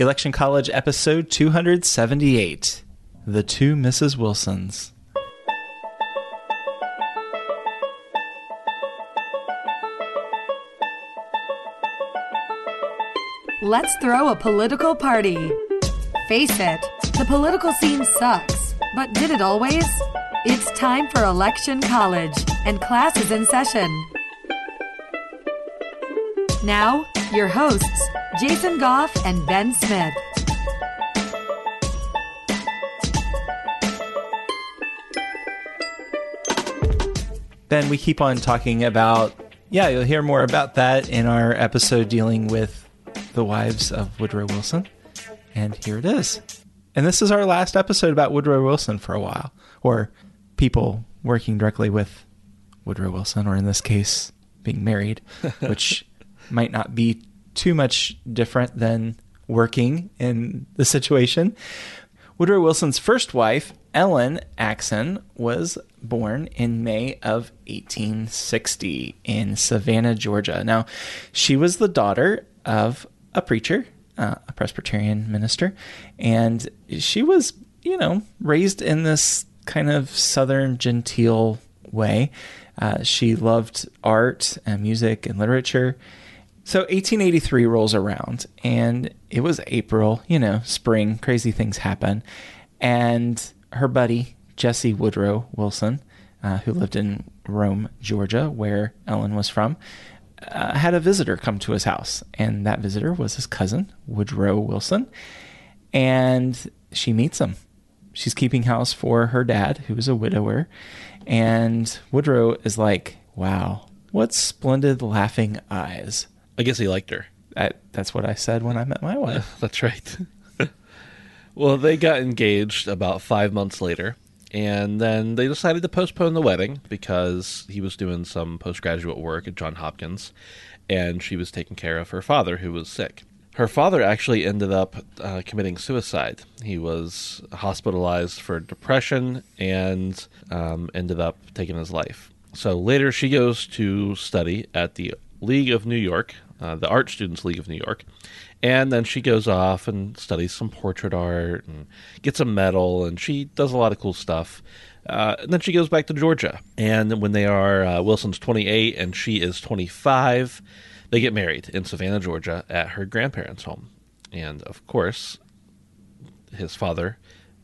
Election College episode 278 The Two Mrs. Wilsons. Let's throw a political party. Face it, the political scene sucks, but did it always? It's time for Election College, and class is in session. Now, your hosts, Jason Goff and Ben Smith. Ben, we keep on talking about, yeah, you'll hear more about that in our episode dealing with the wives of Woodrow Wilson. And here it is. And this is our last episode about Woodrow Wilson for a while, or people working directly with Woodrow Wilson, or in this case, being married, which might not be too much different than working in the situation. Woodrow Wilson's first wife, Ellen Axson, was born in May of 1860 in Savannah, Georgia. Now, she was the daughter of a preacher, uh, a Presbyterian minister, and she was, you know, raised in this kind of Southern genteel way. Uh, she loved art and music and literature. So 1883 rolls around and it was April, you know, spring, crazy things happen. And her buddy, Jesse Woodrow Wilson, uh, who lived in Rome, Georgia, where Ellen was from, uh, had a visitor come to his house. And that visitor was his cousin, Woodrow Wilson. And she meets him. She's keeping house for her dad, who is a widower. And Woodrow is like, wow, what splendid laughing eyes. I guess he liked her. I, that's what I said when I met my wife. That's right. well, they got engaged about five months later, and then they decided to postpone the wedding because he was doing some postgraduate work at John Hopkins, and she was taking care of her father, who was sick. Her father actually ended up uh, committing suicide. He was hospitalized for depression and um, ended up taking his life. So later, she goes to study at the League of New York, uh, the Art Students League of New York. And then she goes off and studies some portrait art and gets a medal, and she does a lot of cool stuff. Uh, and then she goes back to Georgia. And when they are, uh, Wilson's 28 and she is 25, they get married in Savannah, Georgia at her grandparents' home. And of course, his father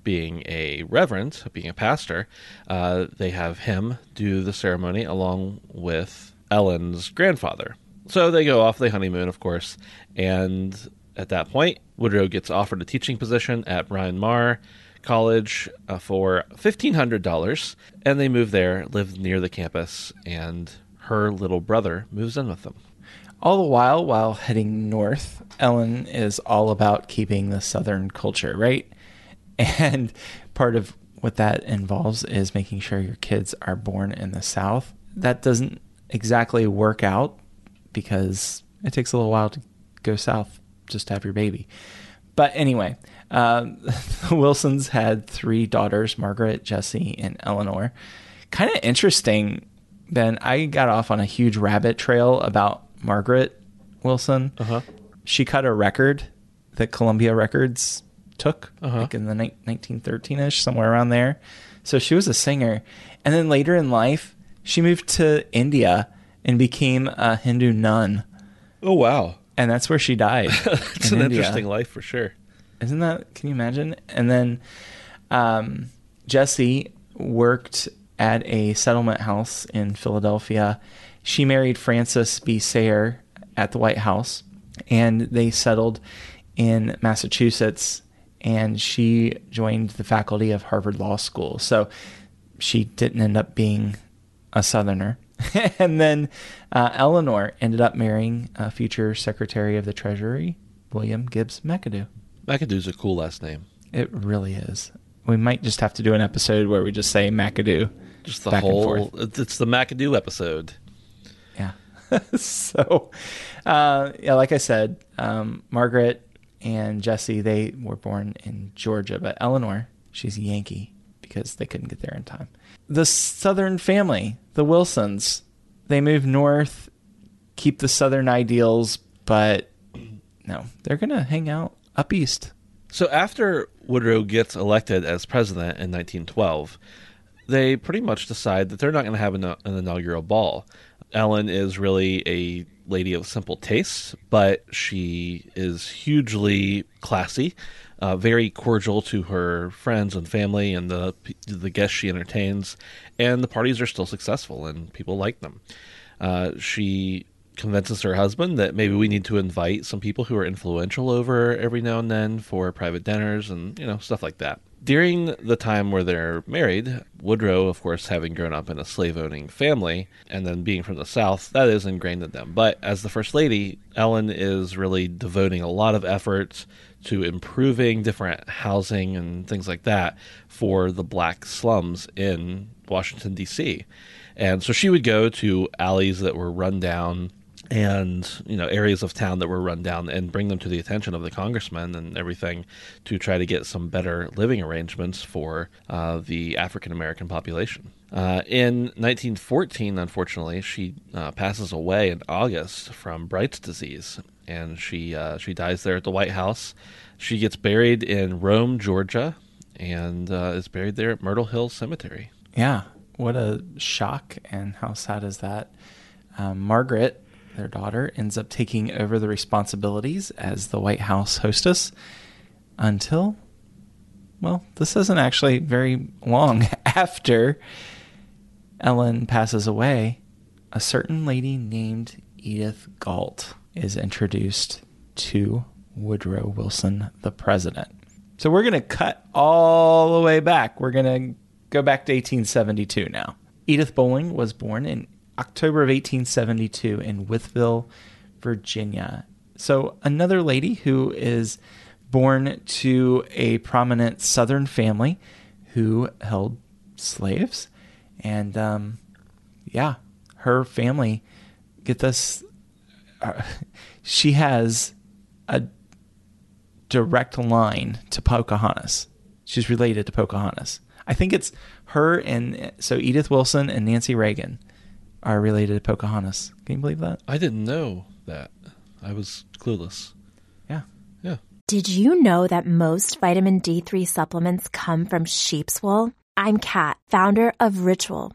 being a reverend, being a pastor, uh, they have him do the ceremony along with Ellen's grandfather. So they go off, they honeymoon, of course, and at that point, Woodrow gets offered a teaching position at Bryn Mawr College uh, for $1,500, and they move there, live near the campus, and her little brother moves in with them. All the while, while heading north, Ellen is all about keeping the Southern culture, right? And part of what that involves is making sure your kids are born in the South. That doesn't exactly work out because it takes a little while to go south just to have your baby. But anyway, um, the Wilsons had three daughters Margaret, Jessie, and Eleanor. Kind of interesting, Ben. I got off on a huge rabbit trail about Margaret Wilson. Uh-huh. She cut a record that Columbia Records took, Uh-huh. like in the ni- 1913 ish, somewhere around there. So she was a singer. And then later in life, she moved to India and became a Hindu nun. Oh, wow. And that's where she died. It's in an India. interesting life for sure. Isn't that? Can you imagine? And then um, Jessie worked at a settlement house in Philadelphia. She married Francis B. Sayre at the White House, and they settled in Massachusetts. And she joined the faculty of Harvard Law School. So she didn't end up being a Southerner. and then uh, Eleanor ended up marrying uh, future Secretary of the Treasury, William Gibbs McAdoo. McAdoo's a cool last name. It really is. We might just have to do an episode where we just say McAdoo. Just the whole. It's it's the McAdoo episode. Yeah. so, uh, yeah, like I said, um, Margaret and Jessie, they were born in Georgia, but Eleanor, she's a Yankee because they couldn't get there in time. The Southern family, the Wilsons, they move north, keep the Southern ideals, but no, they're going to hang out up east. So after Woodrow gets elected as president in 1912, they pretty much decide that they're not going to have an, an, inaugural ball. Ellen is really a lady of simple tastes, but she is hugely classy, uh, very cordial to her friends and family and the the guests she entertains, and the parties are still successful and people like them. Uh, she convinces her husband that maybe we need to invite some people who are influential over every now and then for private dinners and you know stuff like that. During the time where they're married, Woodrow, of course, having grown up in a slave owning family and then being from the South, that is ingrained in them. But as the First Lady, Ellen is really devoting a lot of efforts to improving different housing and things like that for the black slums in Washington, D.C. And so she would go to alleys that were run down and you know areas of town that were run down and bring them to the attention of the congressman and everything to try to get some better living arrangements for uh, the African American population. Uh, in 1914, unfortunately, she uh, passes away in August from Bright's disease, and she uh, she dies there at the White House. She gets buried in Rome, Georgia, and uh, is buried there at Myrtle Hill Cemetery. Yeah, what a shock, and how sad is that? Um, Margaret their daughter, ends up taking over the responsibilities as the White House hostess until, well, this isn't actually very long after Ellen passes away. A certain lady named Edith Galt is introduced to Woodrow Wilson, the president. So we're going to cut all the way back. We're going to go back to 1872 now. Edith Bolling was born in October of 1872 in Wytheville, Virginia. So, another lady who is born to a prominent Southern family who held slaves. And um, yeah, her family, get this, Uh, she has a direct line to Pocahontas. She's related to Pocahontas. I think it's her and so Edith Wilson and Nancy Reagan are related to Pocahontas. Can you believe that? I didn't know that. I was clueless. Yeah. Yeah. Did you know that most vitamin D3 supplements come from sheep's wool? I'm Kat, founder of Ritual.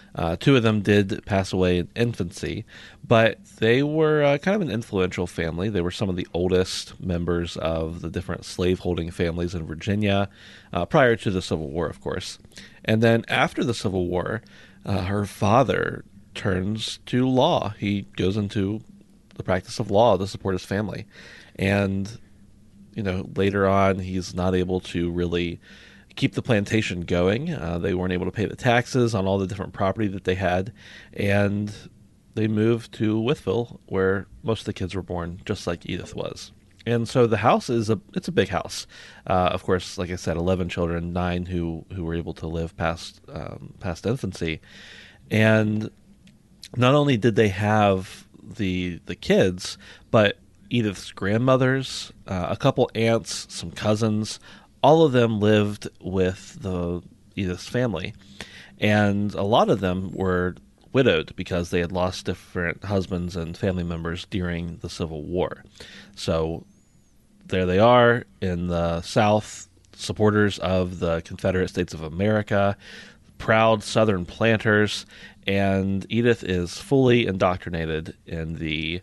Uh, two of them did pass away in infancy, but they were uh, kind of an influential family. They were some of the oldest members of the different slaveholding families in Virginia uh, prior to the Civil War, of course. And then after the Civil War, uh, her father turns to law. He goes into the practice of law to support his family. And, you know, later on, he's not able to really keep the plantation going. Uh, they weren't able to pay the taxes on all the different property that they had. And they moved to Wytheville, where most of the kids were born, just like Edith was. And so the house is a it's a big house. Uh, of course, like I said, eleven children, nine who who were able to live past um, past infancy, and not only did they have the the kids, but Edith's grandmothers, uh, a couple aunts, some cousins, all of them lived with the Edith's family, and a lot of them were widowed because they had lost different husbands and family members during the Civil War. So there they are in the South, supporters of the Confederate States of America, proud Southern planters, and Edith is fully indoctrinated in the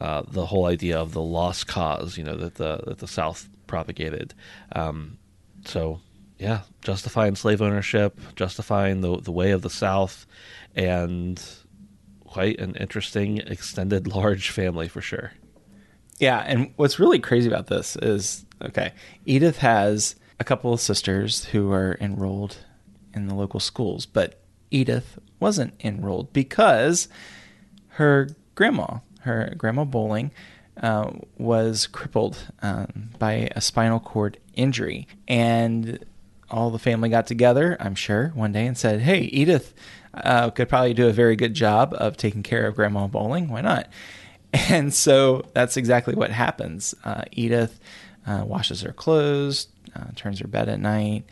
uh, the whole idea of the lost cause, you know, that the that the South propagated. Um, so, yeah, justifying slave ownership, justifying the the way of the South, and quite an interesting, extended, large family for sure. Yeah, and what's really crazy about this is okay, Edith has a couple of sisters who are enrolled in the local schools, but Edith wasn't enrolled because her grandma, her grandma Bolling, uh, was crippled um, by a spinal cord injury, and all the family got together, I'm sure, one day and said, Hey, Edith uh, could probably do a very good job of taking care of Grandma Bolling. Why not? And so that's exactly what happens. Uh, Edith uh, washes her clothes, uh, turns her bed at night,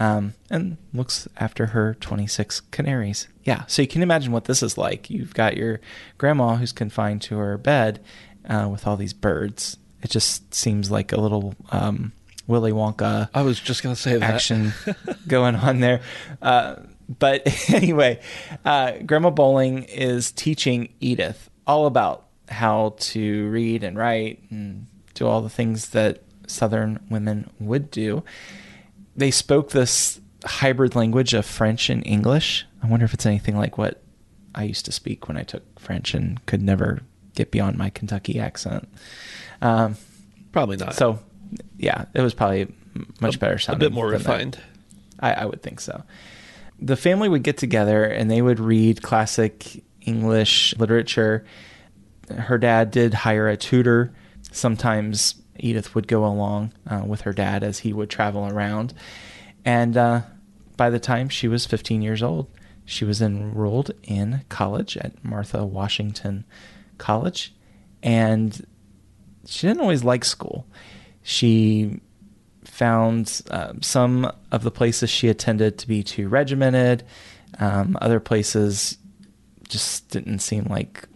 um, and looks after her 26 canaries. Yeah, so you can imagine what this is like. You've got your grandma who's confined to her bed uh, with all these birds. It just seems like a little um, Willy Wonka. I was just gonna say that action going on there. Uh, but anyway, uh, Grandma Bolling is teaching Edith all about how to read and write and do all the things that Southern women would do. They spoke this hybrid language of French and English. I wonder if it's anything like what I used to speak when I took French and could never get beyond my Kentucky accent. Um, Probably not. So, yeah, it was probably much a, better sounding. A bit more refined. I, I would think so. The family would get together and they would read classic English literature. Her dad did hire a tutor. Sometimes Edith would go along uh, with her dad as he would travel around. And uh, by the time she was 15 years old, she was enrolled in college at Martha Washington College. And she didn't always like school. She found uh, some of the places she attended to be too regimented. Um, other places just didn't seem like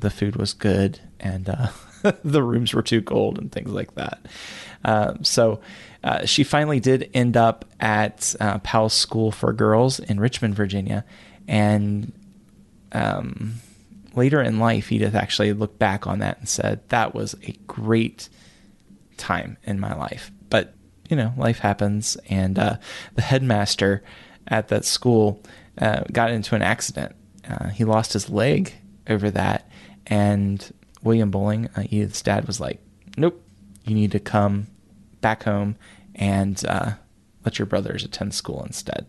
the food was good and uh, the rooms were too cold and things like that. Uh, so she finally did end up at uh, Powell's School for Girls in Richmond, Virginia. And um, later in life, Edith actually looked back on that and said, That was a great time in my life. But, you know, life happens. And uh, the headmaster at that school uh, got into an accident. Uh, he lost his leg over that. And William Bolling, uh, Edith's dad, was like, Nope, you need to come back home and uh, let your brothers attend school instead.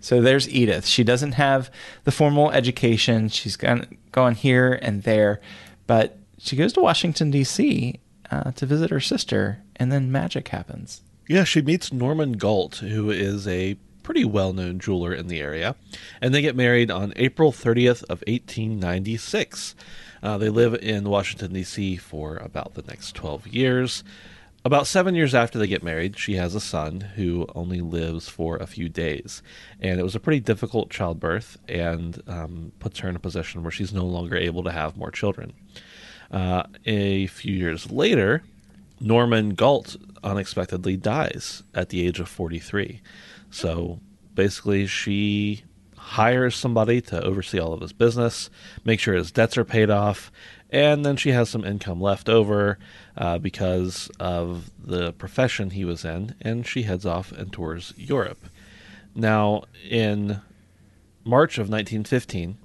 So there's Edith. She doesn't have the formal education. She's gone, gone here and there, but she goes to Washington, D.C. Uh, to visit her sister, and then magic happens. Yeah, she meets Norman Galt, who is a pretty well-known jeweler in the area, and they get married on April 30th of 1896. Uh, they live in Washington D.C. for about the next 12 years. About seven years after they get married, she has a son who only lives for a few days. And it was a pretty difficult childbirth and um, puts her in a position where she's no longer able to have more children. Uh, a few years later, Norman Galt unexpectedly dies at the age of 43. So basically, she hires somebody to oversee all of his business, make sure his debts are paid off, and then she has some income left over uh, because of the profession he was in, and she heads off and tours Europe. Now, in March of 1915,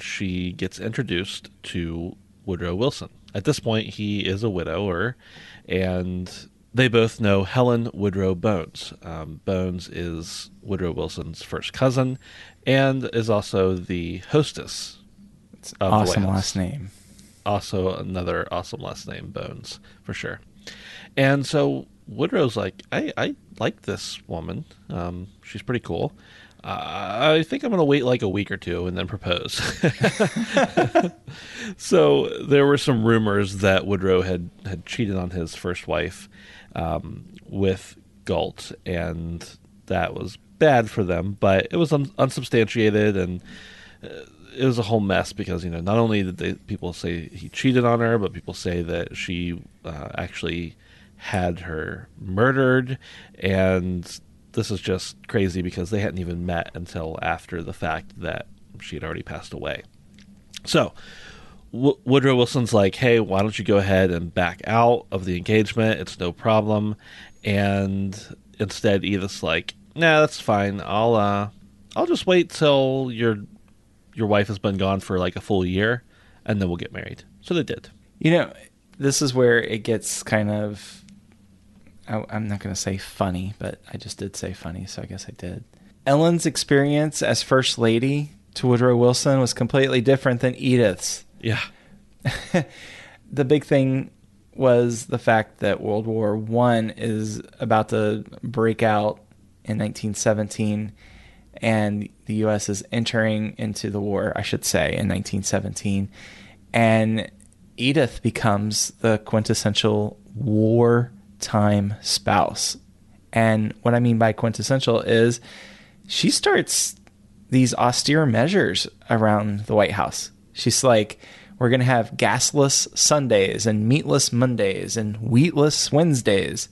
she gets introduced to Woodrow Wilson. At this point, he is a widower, and they both know Helen Woodrow Bones. Um, Bones is Woodrow Wilson's first cousin and is also the hostess. It's awesome last name also another awesome last name, Bones, for sure. And so Woodrow's like, I, I like this woman. Um, she's pretty cool. Uh, I think I'm going to wait like a week or two and then propose. so there were some rumors that Woodrow had, had cheated on his first wife um, with Galt, and that was bad for them, but it was un- unsubstantiated and. Uh, it was a whole mess because you know not only did they, people say he cheated on her, but people say that she uh, actually had her murdered, and this is just crazy because they hadn't even met until after the fact that she had already passed away. So w- Woodrow Wilson's like, "Hey, why don't you go ahead and back out of the engagement? It's no problem." And instead, Edith's like, "Nah, that's fine. I'll uh, I'll just wait till you're your wife has been gone for like a full year, and then we'll get married. So they did. You know, this is where it gets kind of. I, I'm not going to say funny, but I just did say funny, so I guess I did. Ellen's experience as first lady to Woodrow Wilson was completely different than Edith's. Yeah. the big thing was the fact that World War One is about to break out in 1917, and the U.S. is entering into the war, I should say, in 1917. And Edith becomes the quintessential wartime spouse. And what I mean by quintessential is she starts these austere measures around the White House. She's like, we're going to have gasless Sundays and meatless Mondays and wheatless Wednesdays.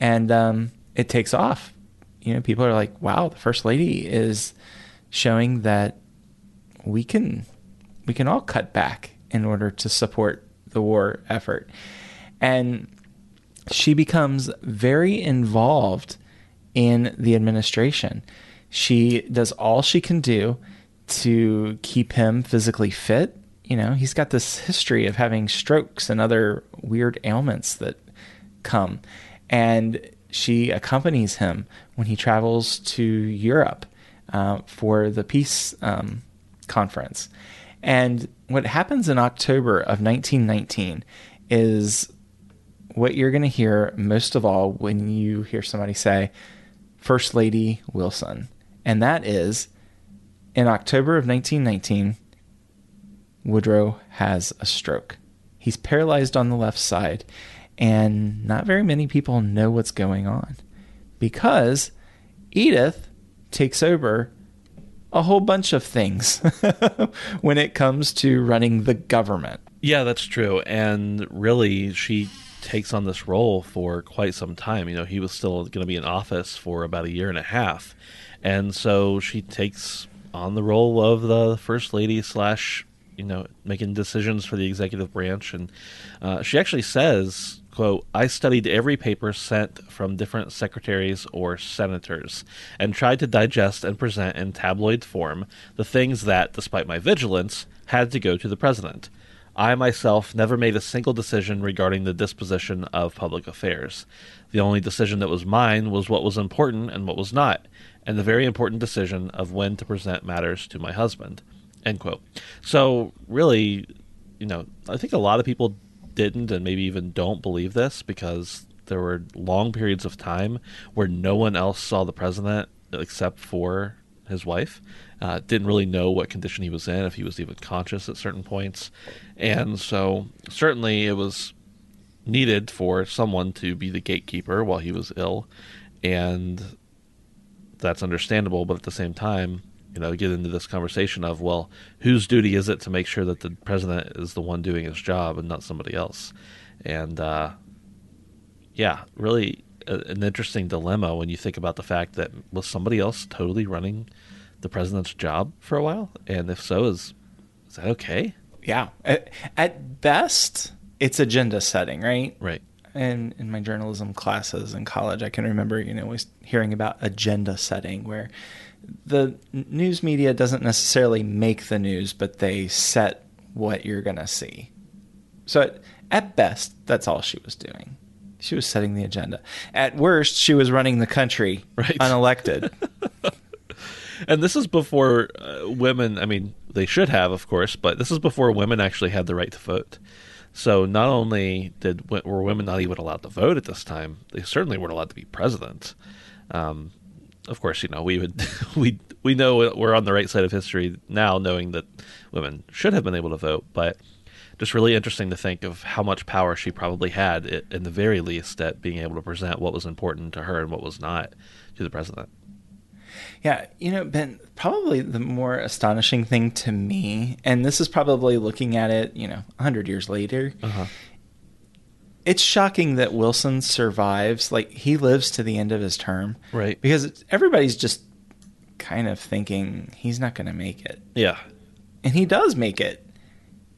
And um, it takes off. You know, people are like, wow, the First Lady is showing that we can we can all cut back in order to support the war effort. And she becomes very involved in the administration. She does all she can do to keep him physically fit. You know, he's got this history of having strokes and other weird ailments that come. And she accompanies him when he travels to Europe uh, for the peace um, conference. And what happens in October of 1919 is what you're going to hear most of all when you hear somebody say, First Lady Wilson. And that is in October of 1919, Woodrow has a stroke. He's paralyzed on the left side, and not very many people know what's going on because Edith takes over a whole bunch of things when it comes to running the government. Yeah, that's true. And really, she takes on this role for quite some time. You know, he was still going to be in office for about a year and a half. And so she takes on the role of the first lady slash, you know, making decisions for the executive branch. And uh, she actually says, quote, I studied every paper sent from different secretaries or senators and tried to digest and present in tabloid form the things that, despite my vigilance, had to go to the president. I myself never made a single decision regarding the disposition of public affairs. The only decision that was mine was what was important and what was not, and the very important decision of when to present matters to my husband. End quote. So really, you know, I think a lot of people didn't and maybe even don't believe this because there were long periods of time where no one else saw the president except for his wife. Uh, didn't really know what condition he was in, if he was even conscious at certain points. And so, certainly, it was needed for someone to be the gatekeeper while he was ill. And that's understandable, but at the same time, you know, get into this conversation of, well, whose duty is it to make sure that the president is the one doing his job and not somebody else? And, uh, yeah, really a, an interesting dilemma when you think about the fact that was somebody else totally running the president's job for a while? And if so, is is that okay? Yeah. At, at best, it's agenda setting, right? Right. And in my journalism classes in college, I can remember, you know, always hearing about agenda setting, where the news media doesn't necessarily make the news, but they set what you're going to see. So at, at best, that's all she was doing. She was setting the agenda. At worst, she was running the country Right. unelected. And this is before uh, women. I mean, they should have, of course, but this is before women actually had the right to vote. So not only did were women not even allowed to vote at this time, they certainly weren't allowed to be president. Um, of course, you know we would we we know we're on the right side of history now, knowing that women should have been able to vote. But just really interesting to think of how much power she probably had, in the very least, at being able to present what was important to her and what was not to the president. Yeah, you know, Ben, probably the more astonishing thing to me, and this is probably looking at it, you know, 100 years later, Uh-huh. It's shocking that Wilson survives. Like, he lives to the end of his term. Right. Because it's- everybody's just kind of thinking he's not going to make it. Yeah, And he does make it.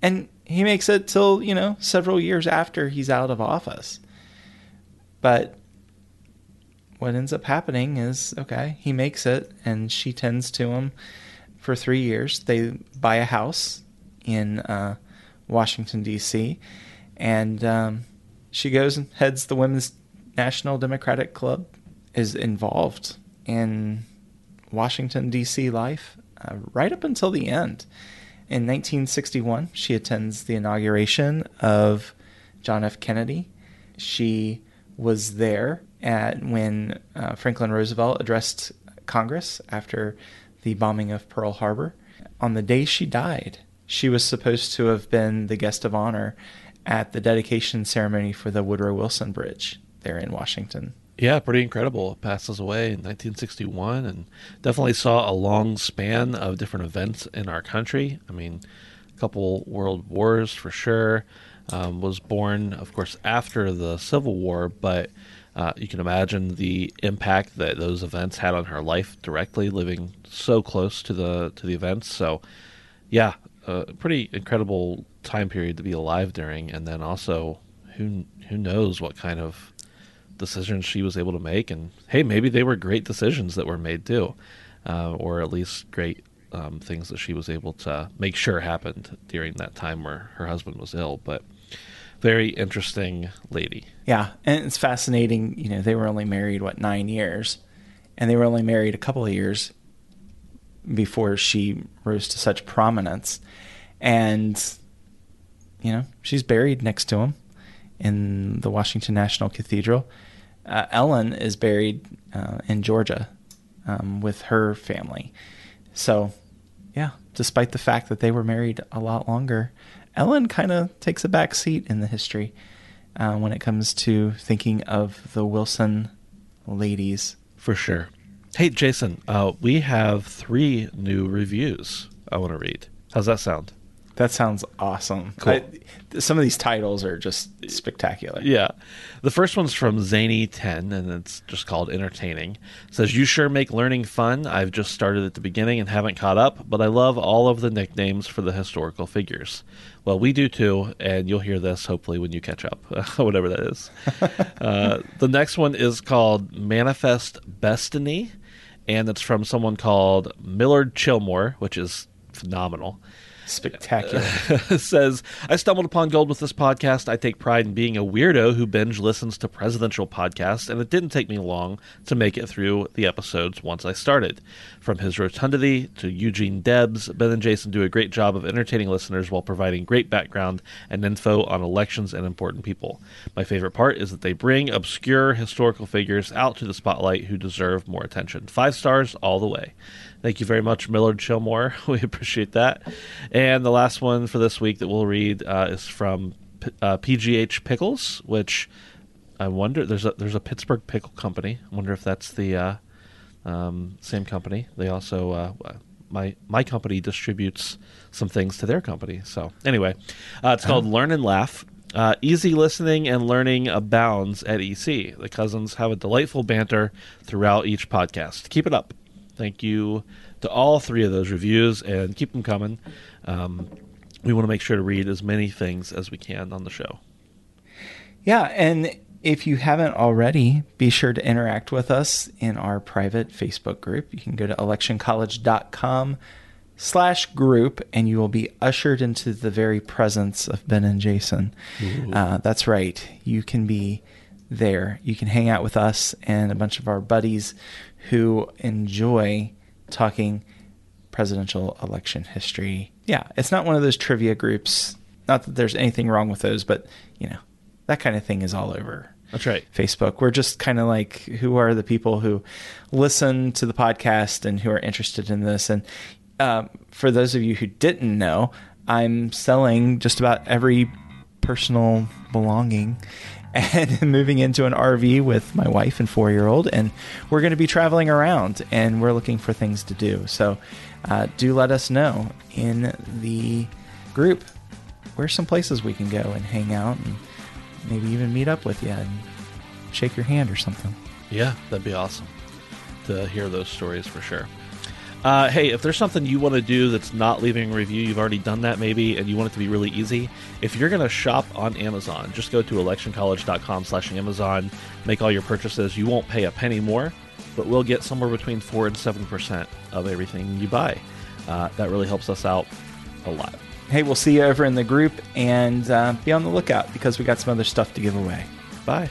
And he makes it till, you know, several years after he's out of office. But what ends up happening is okay, he makes it and she tends to him for three years. They buy a house in uh, Washington, D.C., and um, she goes and heads the Women's National Democratic Club, is involved in Washington, D.C. life uh, right up until the end. In 1961, she attends the inauguration of John F. Kennedy. She was there at when uh, Franklin Roosevelt addressed Congress after the bombing of Pearl Harbor. On the day she died, she was supposed to have been the guest of honor at the dedication ceremony for the Woodrow Wilson Bridge there in Washington. Yeah, pretty incredible. Passes away in 1961 and definitely saw a long span of different events in our country. I mean, a couple world wars for sure. Um, was born, of course, after the Civil War, but uh, you can imagine the impact that those events had on her life directly, living so close to the to the events. So, yeah, a pretty incredible time period to be alive during, and then also who who knows what kind of decisions she was able to make, and hey, maybe they were great decisions that were made too, uh, or at least great um, things that she was able to make sure happened during that time where her husband was ill. But very interesting lady. Yeah, and it's fascinating. You know, they were only married what nine years, and they were only married a couple of years before she rose to such prominence, and you know she's buried next to him in the Washington National Cathedral. Uh, Ellen is buried uh, in Georgia um, with her family. So, yeah, despite the fact that they were married a lot longer, Ellen kind of takes a back seat in the history uh, when it comes to thinking of the Wilson ladies. For sure. Hey, Jason, uh, we have three new reviews I want to read. How's that sound? That sounds awesome. Cool. I, some of these titles are just spectacular. Yeah. The first one's from Zany10, and it's just called Entertaining. It says, You sure make learning fun. I've just started at the beginning and haven't caught up, but I love all of the nicknames for the historical figures. Well, we do too, and you'll hear this hopefully when you catch up, whatever that is. uh, the next one is called Manifest Destiny, and it's from someone called Millard Chilmore, which is phenomenal. Spectacular. says, I stumbled upon gold with this podcast. I take pride in being a weirdo who binge listens to presidential podcasts, and it didn't take me long to make it through the episodes once I started. From his rotundity to Eugene Debs, Ben and Jason do a great job of entertaining listeners while providing great background and info on elections and important people. My favorite part is that they bring obscure historical figures out to the spotlight who deserve more attention. Five stars all the way. Thank you very much, Millard Chilmore. We appreciate that. And the last one for this week that we'll read uh, is from P- uh, PGH Pickles, which I wonder there's a there's a Pittsburgh pickle company. I wonder if that's the uh, um, same company. They also uh, my my company distributes some things to their company. So anyway, uh, it's called Learn and Laugh. Uh, easy listening and learning abounds at EC. The cousins have a delightful banter throughout each podcast. Keep it up. Thank you to all three of those reviews and keep them coming. Um, we want to make sure to read as many things as we can on the show. Yeah, and if you haven't already, be sure to interact with us in our private Facebook group. You can go to electioncollege.com slash group and you will be ushered into the very presence of Ben and Jason. Uh, that's right. You can be there. You can hang out with us and a bunch of our buddies who enjoy talking presidential election history. Yeah, it's not one of those trivia groups. Not that there's anything wrong with those, but you know, that kind of thing is all over. That's right. Facebook. We're just kind of like who are the people who listen to the podcast and who are interested in this. And um, for those of you who didn't know, I'm selling just about every personal belonging and moving into an RV with my wife and four year old. And we're going to be traveling around and we're looking for things to do. So uh, do let us know in the group where's some places we can go and hang out and maybe even meet up with you and shake your hand or something. Yeah, that'd be awesome to hear those stories for sure. Uh, hey, if there's something you want to do that's not leaving a review, you've already done that maybe, and you want it to be really easy. If you're going to shop on Amazon, just go to electioncollege.com/slash Amazon, make all your purchases. You won't pay a penny more, but we'll get somewhere between four and seven percent of everything you buy. Uh, that really helps us out a lot. Hey, we'll see you over in the group and uh, be on the lookout because we got some other stuff to give away. Bye.